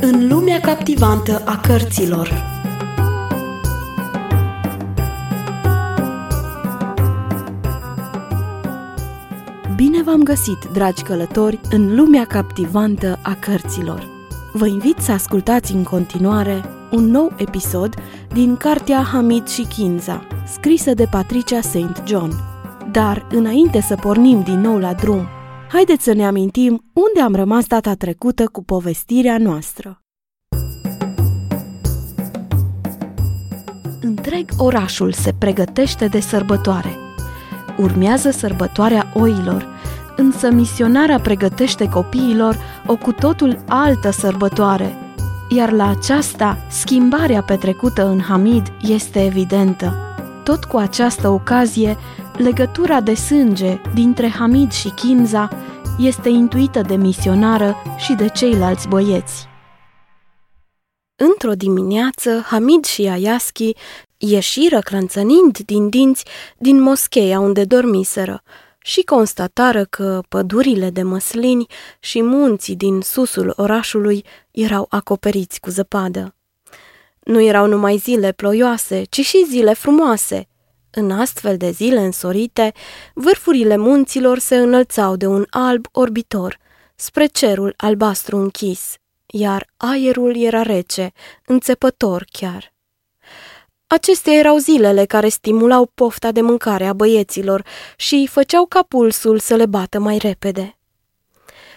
În lumea captivantă a cărților Bine v-am găsit, dragi călători, în lumea captivantă a cărților. Vă invit să ascultați în continuare un nou episod din cartea Hamid și Kinza, scrisă de Patricia St. John. Dar, înainte să pornim din nou la drum haideți să ne amintim unde am rămas data trecută cu povestirea noastră. Întreg orașul se pregătește de sărbătoare. Urmează sărbătoarea oilor, însă misionarea pregătește copiilor o cu totul altă sărbătoare, iar la aceasta schimbarea petrecută în Hamid este evidentă. Tot cu această ocazie, legătura de sânge dintre Hamid și Kinza este intuită de misionară și de ceilalți băieți. Într-o dimineață, Hamid și Ayaschi ieșiră clănțănind din dinți din moscheia unde dormiseră și constatară că pădurile de măslini și munții din susul orașului erau acoperiți cu zăpadă. Nu erau numai zile ploioase, ci și zile frumoase – în astfel de zile însorite, vârfurile munților se înălțau de un alb orbitor, spre cerul albastru închis, iar aerul era rece, înțepător chiar. Acestea erau zilele care stimulau pofta de mâncare a băieților și făceau ca pulsul să le bată mai repede.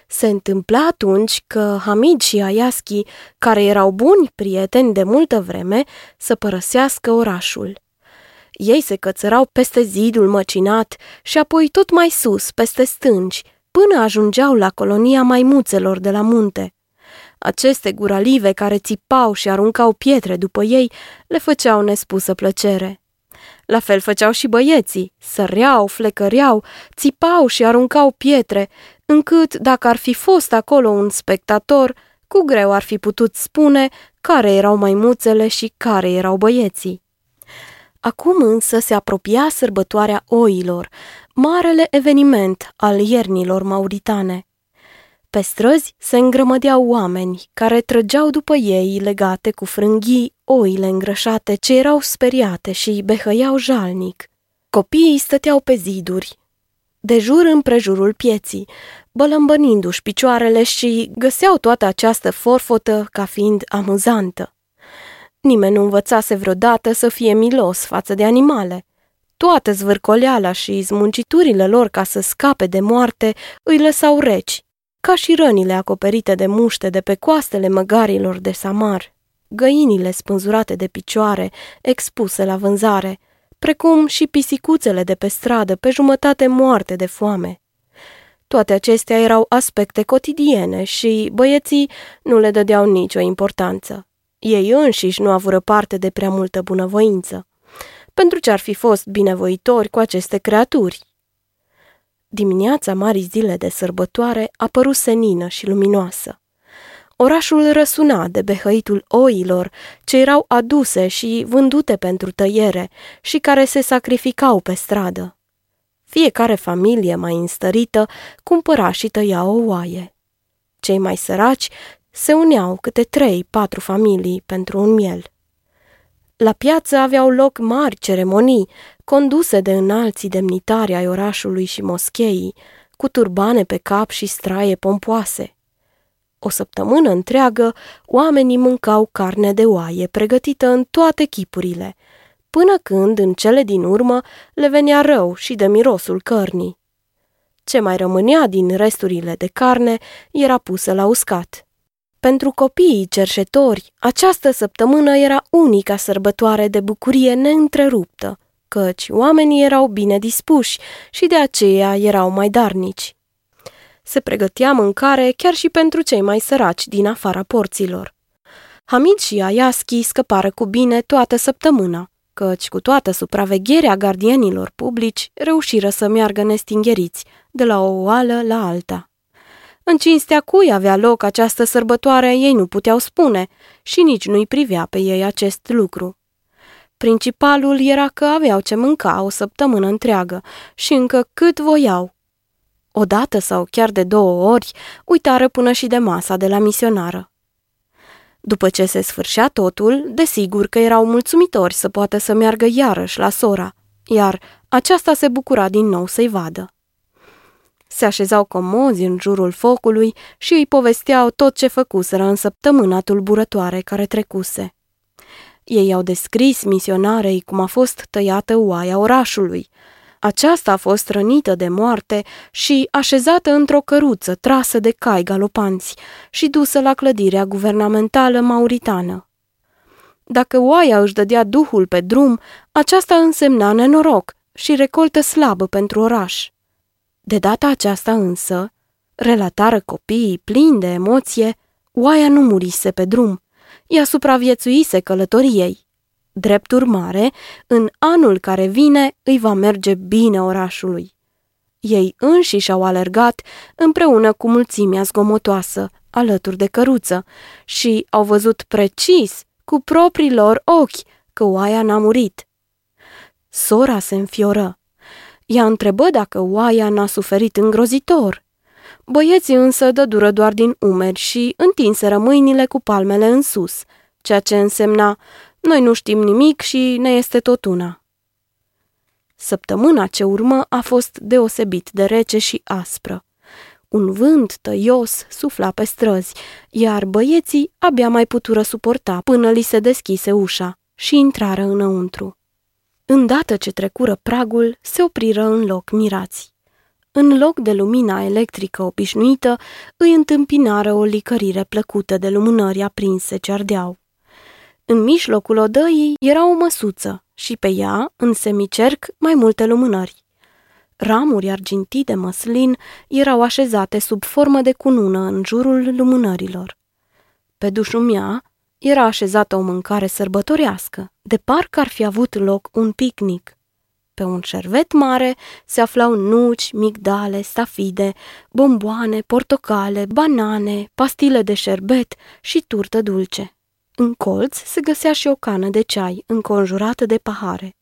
Se întâmpla atunci că Hamid și Ayaschi, care erau buni prieteni de multă vreme, să părăsească orașul. Ei se cățărau peste zidul măcinat și apoi tot mai sus, peste stânci, până ajungeau la colonia maimuțelor de la munte. Aceste guralive care țipau și aruncau pietre după ei le făceau nespusă plăcere. La fel făceau și băieții, săreau, flecăreau, țipau și aruncau pietre, încât, dacă ar fi fost acolo un spectator, cu greu ar fi putut spune care erau maimuțele și care erau băieții. Acum însă se apropia sărbătoarea oilor, marele eveniment al iernilor mauritane. Pe străzi se îngrămădeau oameni care trăgeau după ei legate cu frânghii oile îngrășate ce erau speriate și behăiau jalnic. Copiii stăteau pe ziduri, de jur împrejurul pieții, bălămbănindu-și picioarele și găseau toată această forfotă ca fiind amuzantă. Nimeni nu învățase vreodată să fie milos față de animale. Toată zvârcoleala și zmunciturile lor ca să scape de moarte îi lăsau reci, ca și rănile acoperite de muște de pe coastele măgarilor de samar, găinile spânzurate de picioare, expuse la vânzare, precum și pisicuțele de pe stradă, pe jumătate moarte de foame. Toate acestea erau aspecte cotidiene și băieții nu le dădeau nicio importanță. Ei înșiși nu avură parte de prea multă bunăvoință. Pentru ce ar fi fost binevoitori cu aceste creaturi? Dimineața marii zile de sărbătoare a părut senină și luminoasă. Orașul răsuna de behăitul oilor ce erau aduse și vândute pentru tăiere și care se sacrificau pe stradă. Fiecare familie mai înstărită cumpăra și tăia o oaie. Cei mai săraci se uneau câte trei, patru familii pentru un miel. La piață aveau loc mari ceremonii, conduse de înalții demnitari ai orașului și moscheii, cu turbane pe cap și straie pompoase. O săptămână întreagă, oamenii mâncau carne de oaie pregătită în toate chipurile, până când, în cele din urmă, le venea rău și de mirosul cărnii. Ce mai rămânea din resturile de carne era pusă la uscat. Pentru copiii cerșetori, această săptămână era unica sărbătoare de bucurie neîntreruptă, căci oamenii erau bine dispuși și de aceea erau mai darnici. Se pregătea mâncare chiar și pentru cei mai săraci din afara porților. Hamid și Ayaschi scăpară cu bine toată săptămâna, căci cu toată supravegherea gardienilor publici reușiră să meargă nestingheriți de la o oală la alta. În cinstea cui avea loc această sărbătoare, ei nu puteau spune și nici nu-i privea pe ei acest lucru. Principalul era că aveau ce mânca o săptămână întreagă și încă cât voiau. Odată sau chiar de două ori, uitară până și de masa de la misionară. După ce se sfârșea totul, desigur că erau mulțumitori să poată să meargă iarăși la sora, iar aceasta se bucura din nou să-i vadă. Se așezau comozi în jurul focului și îi povesteau tot ce făcuseră în săptămâna tulburătoare care trecuse. Ei au descris misionarei cum a fost tăiată oaia orașului. Aceasta a fost rănită de moarte și așezată într-o căruță trasă de cai galopanți și dusă la clădirea guvernamentală mauritană. Dacă oaia își dădea duhul pe drum, aceasta însemna nenoroc și recoltă slabă pentru oraș. De data aceasta însă, relatară copiii plini de emoție, oaia nu murise pe drum, ea supraviețuise călătoriei. Drept urmare, în anul care vine îi va merge bine orașului. Ei înșiși au alergat împreună cu mulțimea zgomotoasă, alături de căruță, și au văzut precis, cu proprii lor ochi, că oaia n-a murit. Sora se înfioră. Ea întrebă dacă oaia n-a suferit îngrozitor. Băieții însă dădură doar din umeri și întinseră mâinile cu palmele în sus, ceea ce însemna noi nu știm nimic și ne este tot una. Săptămâna ce urmă a fost deosebit de rece și aspră. Un vânt tăios sufla pe străzi, iar băieții abia mai putură suporta până li se deschise ușa și intrară înăuntru. Îndată ce trecură pragul, se opriră în loc mirați. În loc de lumina electrică obișnuită, îi întâmpinară o licărire plăcută de lumânări aprinse ce ardeau. În mijlocul odăii era o măsuță și pe ea, în semicerc, mai multe lumânări. Ramuri argintii de măslin erau așezate sub formă de cunună în jurul lumânărilor. Pe dușumea era așezată o mâncare sărbătorească, de parcă ar fi avut loc un picnic. Pe un șervet mare se aflau nuci, migdale, stafide, bomboane, portocale, banane, pastile de șerbet și turtă dulce. În colț se găsea și o cană de ceai înconjurată de pahare.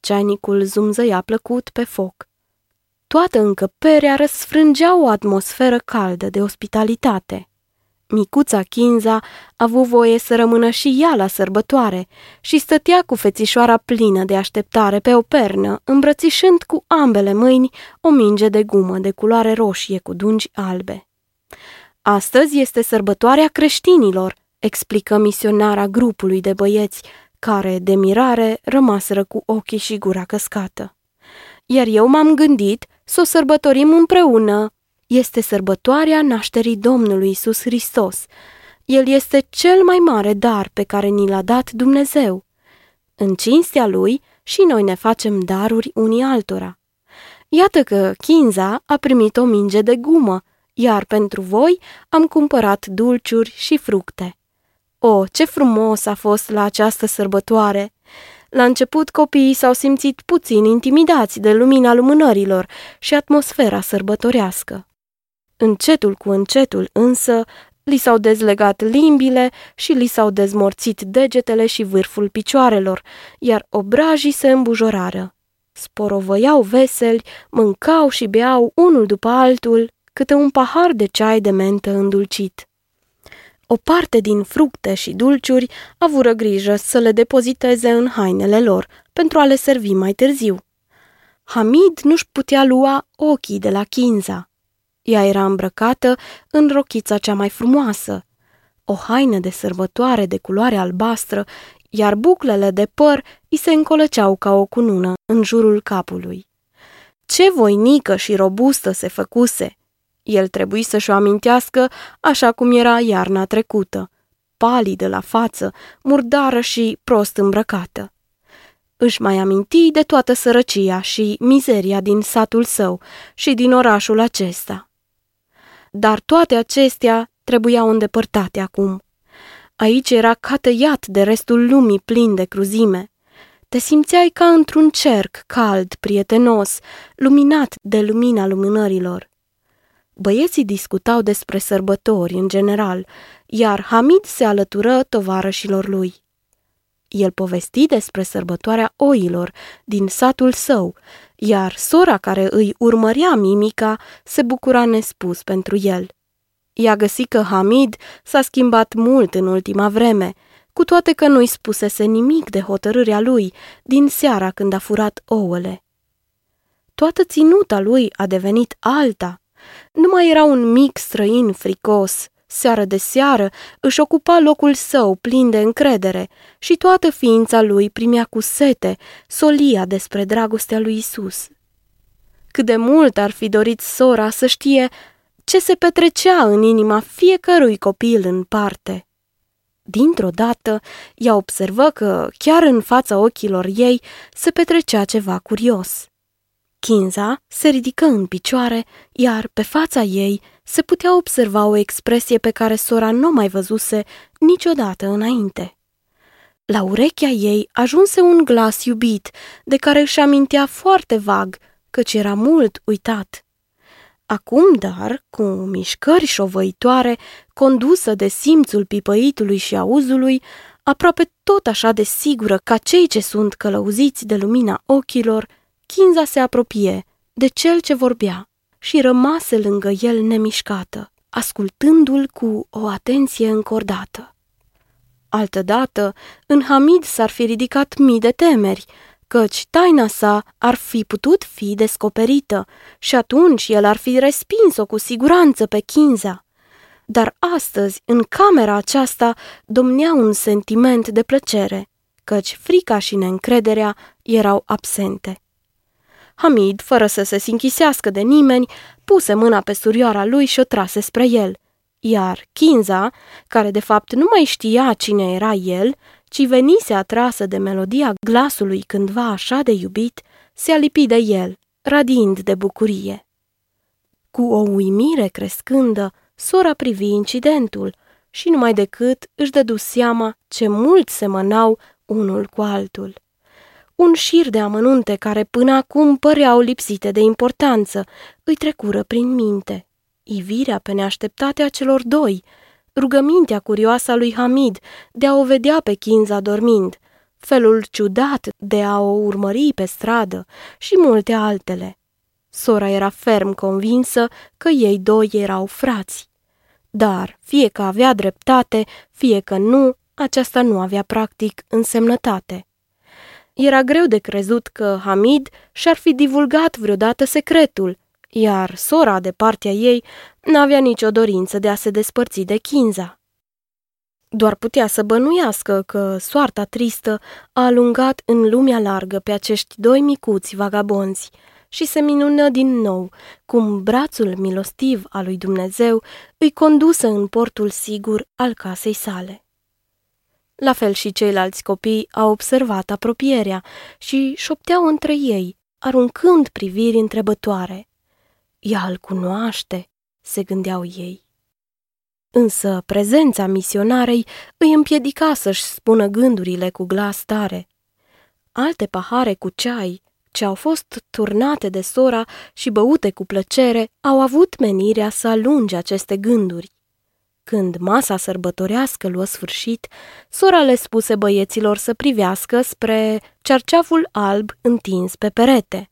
Ceainicul zumzăia plăcut pe foc. Toată încăperea răsfrângea o atmosferă caldă de ospitalitate. Micuța Chinza a avut voie să rămână și ea la sărbătoare și stătea cu fețișoara plină de așteptare pe o pernă, îmbrățișând cu ambele mâini o minge de gumă de culoare roșie cu dungi albe. Astăzi este sărbătoarea creștinilor, explică misionara grupului de băieți, care, de mirare, rămaseră cu ochii și gura căscată. Iar eu m-am gândit să o sărbătorim împreună. Este sărbătoarea nașterii Domnului Isus Hristos. El este cel mai mare dar pe care ni l-a dat Dumnezeu. În cinstea lui și noi ne facem daruri unii altora. Iată că Kinza a primit o minge de gumă, iar pentru voi am cumpărat dulciuri și fructe. Oh, ce frumos a fost la această sărbătoare! La început copiii s-au simțit puțin intimidați de lumina lumânărilor și atmosfera sărbătorească. Încetul cu încetul însă li s-au dezlegat limbile și li s-au dezmorțit degetele și vârful picioarelor, iar obrajii se îmbujorară. Sporovăiau veseli, mâncau și beau unul după altul câte un pahar de ceai de mentă îndulcit. O parte din fructe și dulciuri avură grijă să le depoziteze în hainele lor pentru a le servi mai târziu. Hamid nu-și putea lua ochii de la Kinza. Ea era îmbrăcată în rochița cea mai frumoasă, o haină de sărbătoare de culoare albastră, iar buclele de păr îi se încolăceau ca o cunună în jurul capului. Ce voinică și robustă se făcuse! El trebuie să-și o amintească așa cum era iarna trecută, palidă la față, murdară și prost îmbrăcată. Își mai aminti de toată sărăcia și mizeria din satul său și din orașul acesta. Dar toate acestea trebuiau îndepărtate acum. Aici era ca tăiat de restul lumii plin de cruzime. Te simțeai ca într-un cerc cald, prietenos, luminat de lumina lumânărilor. Băieții discutau despre sărbători în general, iar Hamid se alătură tovarășilor lui. El povesti despre sărbătoarea oilor din satul său, iar sora care îi urmărea mimica se bucura nespus pentru el. I-a găsit că Hamid s-a schimbat mult în ultima vreme, cu toate că nu-i spusese nimic de hotărârea lui din seara când a furat ouăle. Toată ținuta lui a devenit alta. Nu mai era un mic străin fricos, seară de seară își ocupa locul său plin de încredere și toată ființa lui primea cu sete solia despre dragostea lui Isus. Cât de mult ar fi dorit sora să știe ce se petrecea în inima fiecărui copil în parte. Dintr-o dată, ea observă că, chiar în fața ochilor ei, se petrecea ceva curios. Kinza se ridică în picioare, iar pe fața ei se putea observa o expresie pe care sora nu mai văzuse niciodată înainte. La urechea ei ajunse un glas iubit, de care își amintea foarte vag, căci era mult uitat. Acum, dar, cu mișcări șovăitoare, condusă de simțul pipăitului și auzului, aproape tot așa de sigură ca cei ce sunt călăuziți de lumina ochilor, Kinza se apropie de cel ce vorbea și rămase lângă el nemișcată, ascultându-l cu o atenție încordată. Altădată, în Hamid s-ar fi ridicat mii de temeri, căci taina sa ar fi putut fi descoperită și atunci el ar fi respins-o cu siguranță pe Kinza. Dar astăzi, în camera aceasta, domnea un sentiment de plăcere, căci frica și neîncrederea erau absente. Hamid, fără să se sinchisească de nimeni, puse mâna pe surioara lui și o trase spre el. Iar Kinza, care de fapt nu mai știa cine era el, ci venise atrasă de melodia glasului cândva așa de iubit, se alipi de el, radind de bucurie. Cu o uimire crescândă, sora privi incidentul și numai decât își dădu seama ce mult semănau unul cu altul. Un șir de amănunte care până acum păreau lipsite de importanță îi trecură prin minte. Ivirea pe neașteptate a celor doi, rugămintea curioasă a lui Hamid de a o vedea pe Kinza dormind, felul ciudat de a o urmări pe stradă și multe altele. Sora era ferm convinsă că ei doi erau frați. Dar, fie că avea dreptate, fie că nu, aceasta nu avea practic însemnătate. Era greu de crezut că Hamid și-ar fi divulgat vreodată secretul, iar sora de partea ei n-avea nicio dorință de a se despărți de Kinza. Doar putea să bănuiască că soarta tristă a alungat în lumea largă pe acești doi micuți vagabonzi și se minună din nou cum brațul milostiv al lui Dumnezeu îi condusă în portul sigur al casei sale. La fel și ceilalți copii au observat apropierea și șopteau între ei, aruncând priviri întrebătoare. Ea îl cunoaște, se gândeau ei. Însă prezența misionarei îi împiedica să-și spună gândurile cu glas tare. Alte pahare cu ceai, ce au fost turnate de sora și băute cu plăcere, au avut menirea să alunge aceste gânduri. Când masa sărbătorească luă sfârșit, sora le spuse băieților să privească spre cerceaful alb întins pe perete.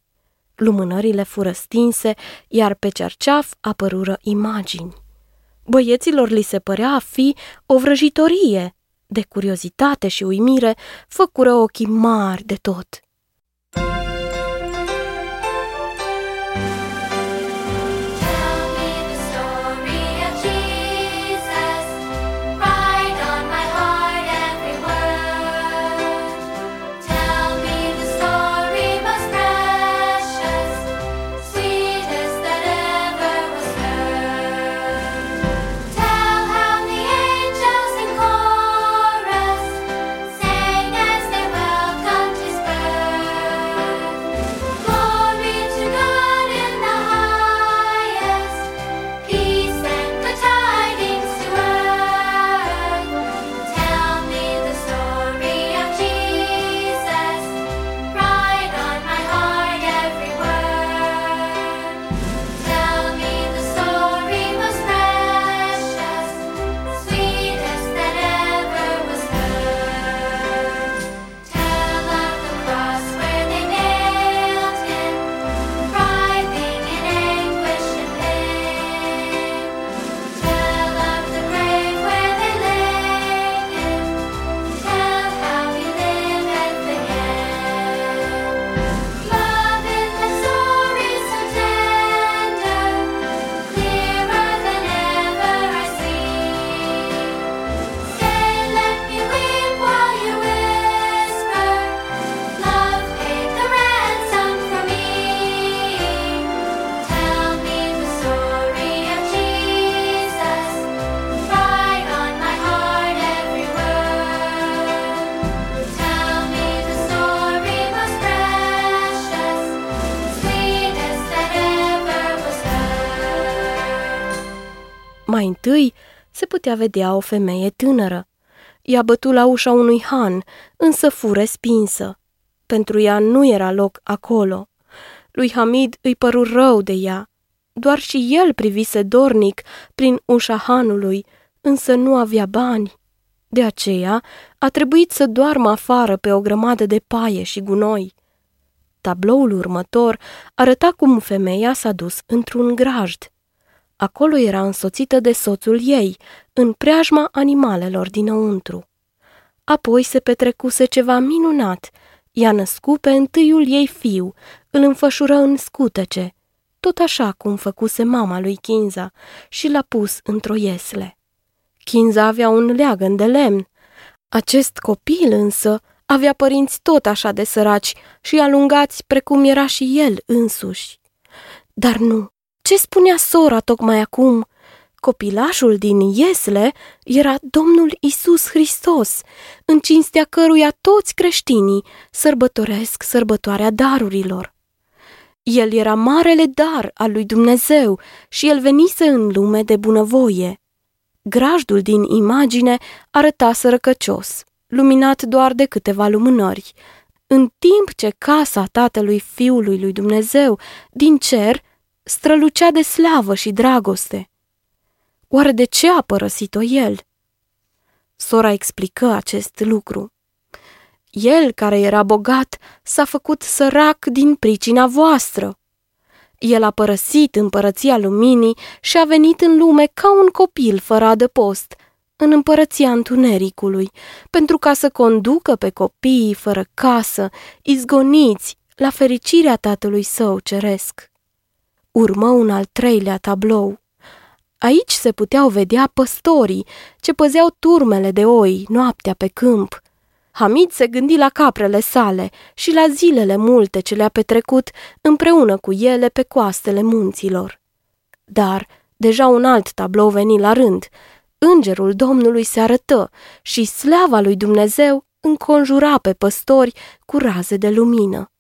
Lumânările fură stinse, iar pe cerceaf apărură imagini. Băieților li se părea a fi o vrăjitorie. De curiozitate și uimire, făcură ochii mari de tot. Mai întâi se putea vedea o femeie tânără. Ea bătu la ușa unui han, însă fu respinsă. Pentru ea nu era loc acolo. Lui Hamid îi păru rău de ea. Doar și el privise dornic prin ușa hanului, însă nu avea bani. De aceea a trebuit să doarmă afară pe o grămadă de paie și gunoi. Tabloul următor arăta cum femeia s-a dus într-un grajd. Acolo era însoțită de soțul ei, în preajma animalelor dinăuntru. Apoi se petrecuse ceva minunat. Ea născu pe întâiul ei fiu, îl înfășură în scutece, tot așa cum făcuse mama lui Kinza și l-a pus într-o iesle. Kinza avea un leagăn de lemn. Acest copil însă avea părinți tot așa de săraci și alungați precum era și el însuși. Dar nu, ce spunea sora tocmai acum? Copilașul din Iesle era Domnul Isus Hristos, în cinstea căruia toți creștinii sărbătoresc sărbătoarea darurilor. El era marele dar al lui Dumnezeu și el venise în lume de bunăvoie. Grajdul din imagine arăta sărăcăcios, luminat doar de câteva lumânări, în timp ce casa tatălui fiului lui Dumnezeu din cer strălucea de slavă și dragoste. Oare de ce a părăsit-o el? Sora explică acest lucru. El, care era bogat, s-a făcut sărac din pricina voastră. El a părăsit împărăția luminii și a venit în lume ca un copil fără adăpost, în împărăția întunericului, pentru ca să conducă pe copiii fără casă, izgoniți, la fericirea tatălui său ceresc. Urmă un al treilea tablou. Aici se puteau vedea păstorii ce păzeau turmele de oi noaptea pe câmp. Hamid se gândi la caprele sale și la zilele multe ce le-a petrecut împreună cu ele pe coastele munților. Dar deja un alt tablou veni la rând. Îngerul Domnului se arătă și slava lui Dumnezeu înconjura pe păstori cu raze de lumină.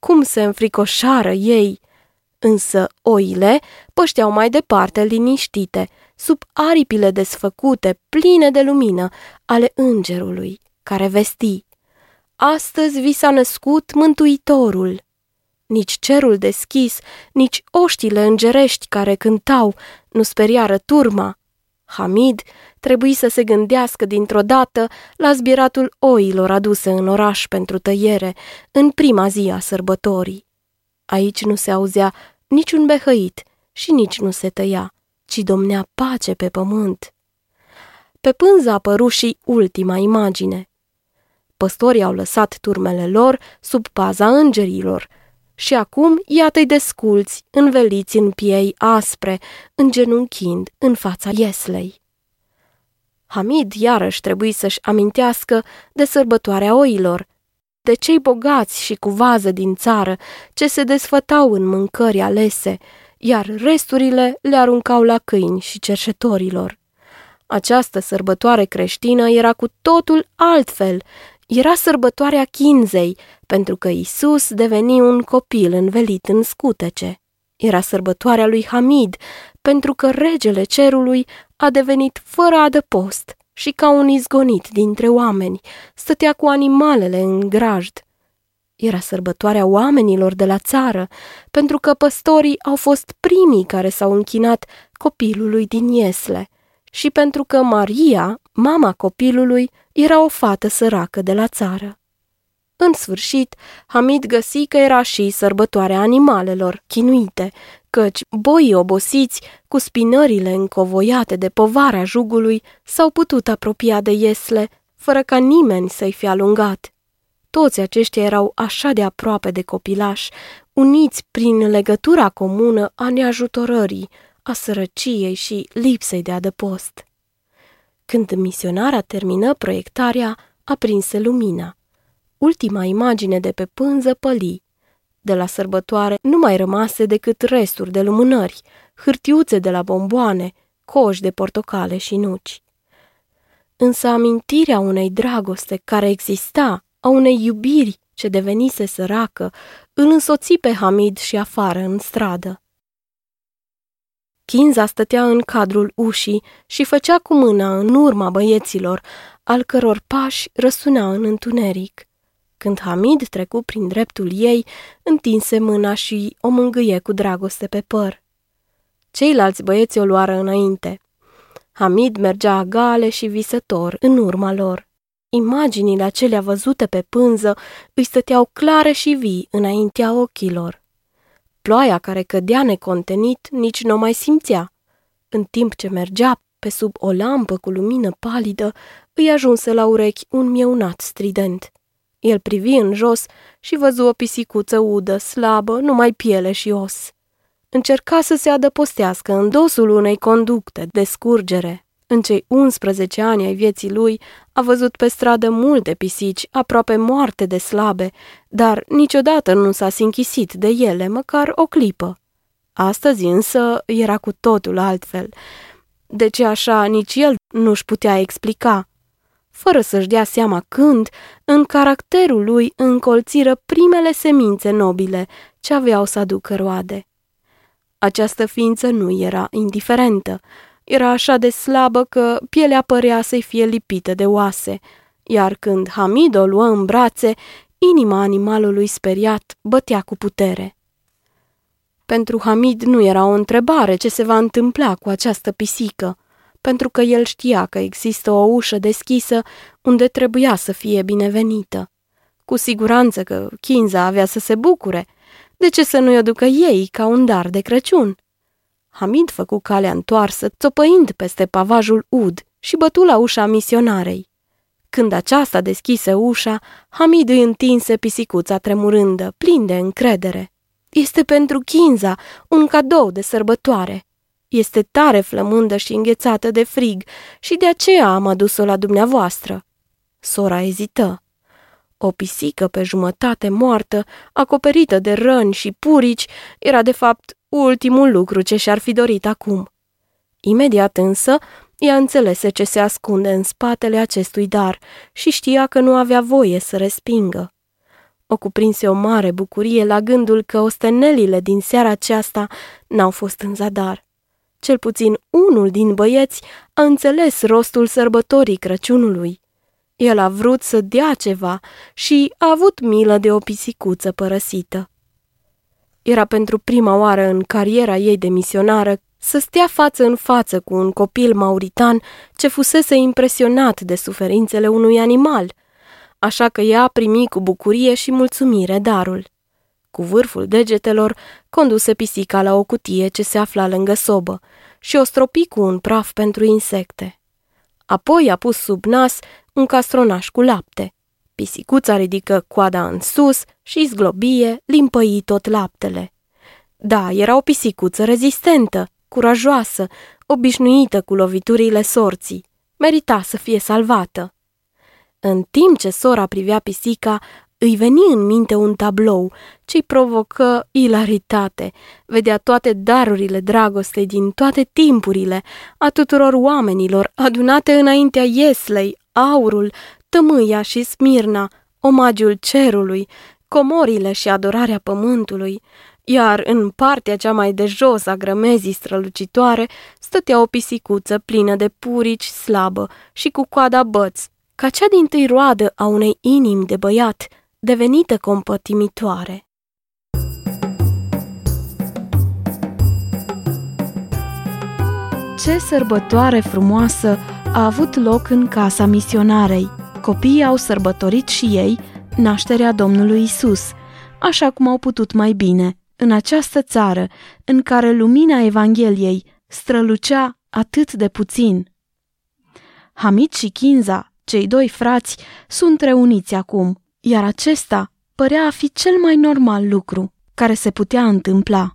Cum se înfricoșară ei Însă oile pășteau mai departe liniștite, sub aripile desfăcute, pline de lumină, ale îngerului, care vesti. Astăzi vi s-a născut Mântuitorul. Nici cerul deschis, nici oștile îngerești care cântau nu speriară turma. Hamid trebuie să se gândească dintr-o dată la zbieratul oilor aduse în oraș pentru tăiere, în prima zi a sărbătorii. Aici nu se auzea niciun behăit și nici nu se tăia, ci domnea pace pe pământ. Pe pânză apăru și ultima imagine. Păstorii au lăsat turmele lor sub paza îngerilor și acum iată-i desculți, înveliți în piei aspre, îngenunchind în fața ieslei. Hamid iarăși trebuie să-și amintească de sărbătoarea oilor, de cei bogați și cu vază din țară, ce se desfătau în mâncări alese, iar resturile le aruncau la câini și cerșetorilor. Această sărbătoare creștină era cu totul altfel. Era sărbătoarea chinzei, pentru că Isus deveni un copil învelit în scutece. Era sărbătoarea lui Hamid, pentru că regele cerului a devenit fără adăpost și ca un izgonit dintre oameni, stătea cu animalele în grajd. Era sărbătoarea oamenilor de la țară, pentru că păstorii au fost primii care s-au închinat copilului din Iesle și pentru că Maria, mama copilului, era o fată săracă de la țară. În sfârșit, Hamid găsi că era și sărbătoarea animalelor, chinuite, căci boii obosiți, cu spinările încovoiate de povara jugului, s-au putut apropia de iesle, fără ca nimeni să-i fi alungat. Toți aceștia erau așa de aproape de copilaș, uniți prin legătura comună a neajutorării, a sărăciei și lipsei de adăpost. Când misionara termină proiectarea, aprinse lumina. Ultima imagine de pe pânză păli de la sărbătoare nu mai rămase decât resturi de lumânări, hârtiuțe de la bomboane, coși de portocale și nuci. Însă amintirea unei dragoste care exista, a unei iubiri ce devenise săracă, îl însoți pe Hamid și afară în stradă. Kinza stătea în cadrul ușii și făcea cu mâna în urma băieților, al căror pași răsuna în întuneric. Când Hamid trecu prin dreptul ei, întinse mâna și o mângâie cu dragoste pe păr. Ceilalți băieți o luară înainte. Hamid mergea agale și visător în urma lor. Imaginile acelea văzute pe pânză îi stăteau clare și vii înaintea ochilor. Ploaia care cădea necontenit nici nu mai simțea. În timp ce mergea pe sub o lampă cu lumină palidă, îi ajunse la urechi un mieunat strident. El privi în jos și văzu o pisicuță udă, slabă, numai piele și os. Încerca să se adăpostească în dosul unei conducte de scurgere. În cei 11 ani ai vieții lui a văzut pe stradă multe pisici, aproape moarte de slabe, dar niciodată nu s-a sinchisit de ele, măcar o clipă. Astăzi însă era cu totul altfel. De ce așa nici el nu-și putea explica. Fără să-și dea seama când, în caracterul lui încolțiră primele semințe nobile ce aveau să aducă roade. Această ființă nu era indiferentă. Era așa de slabă că pielea părea să-i fie lipită de oase, iar când Hamid o luă în brațe, inima animalului speriat bătea cu putere. Pentru Hamid nu era o întrebare ce se va întâmpla cu această pisică, pentru că el știa că există o ușă deschisă unde trebuia să fie binevenită. Cu siguranță că Kinza avea să se bucure – de ce să nu-i o ducă ei ca un dar de Crăciun? Hamid făcu calea întoarsă, țopăind peste pavajul ud și bătu la ușa misionarei. Când aceasta deschise ușa, Hamid îi întinse pisicuța tremurândă, plin de încredere. Este pentru Kinza, un cadou de sărbătoare. Este tare flămândă și înghețată de frig și de aceea am adus-o la dumneavoastră. Sora ezită. O pisică pe jumătate moartă, acoperită de răni și purici, era de fapt ultimul lucru ce și-ar fi dorit acum. Imediat însă, ea înțelese ce se ascunde în spatele acestui dar și știa că nu avea voie să respingă. O cuprinse o mare bucurie la gândul că ostenelile din seara aceasta n-au fost în zadar. Cel puțin unul din băieți a înțeles rostul sărbătorii Crăciunului. El a vrut să dea ceva și a avut milă de o pisicuță părăsită. Era pentru prima oară în cariera ei de misionară să stea față în față cu un copil mauritan ce fusese impresionat de suferințele unui animal, așa că ea primi cu bucurie și mulțumire darul. Cu vârful degetelor conduse pisica la o cutie ce se afla lângă sobă și o stropi cu un praf pentru insecte. Apoi a pus sub nas un castronaș cu lapte. Pisicuța ridică coada în sus și zglobie, limpăi tot laptele. Da, era o pisicuță rezistentă, curajoasă, obișnuită cu loviturile sorții. Merita să fie salvată. În timp ce sora privea pisica, îi veni în minte un tablou ce-i provocă ilaritate. Vedea toate darurile dragostei din toate timpurile, a tuturor oamenilor, adunate înaintea Ieslei, aurul, tămâia și smirna, omagiul cerului, comorile și adorarea pământului, iar în partea cea mai de jos a grămezii strălucitoare stătea o pisicuță plină de purici slabă și cu coada băț, ca cea din tâi roadă a unei inimi de băiat, devenită compătimitoare. Ce sărbătoare frumoasă a avut loc în casa misionarei. Copiii au sărbătorit și ei nașterea Domnului Isus, așa cum au putut mai bine, în această țară în care lumina Evangheliei strălucea atât de puțin. Hamid și Kinza, cei doi frați, sunt reuniți acum, iar acesta părea a fi cel mai normal lucru care se putea întâmpla.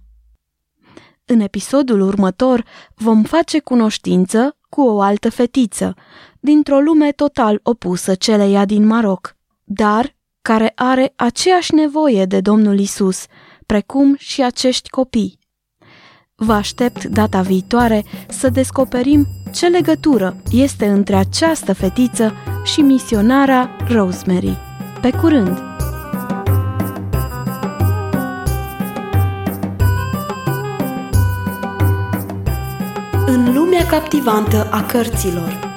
În episodul următor vom face cunoștință cu o altă fetiță, dintr-o lume total opusă celeia din Maroc, dar care are aceeași nevoie de Domnul Isus, precum și acești copii. Vă aștept data viitoare să descoperim ce legătură este între această fetiță și misionara Rosemary. Pe curând! În lumea captivantă a cărților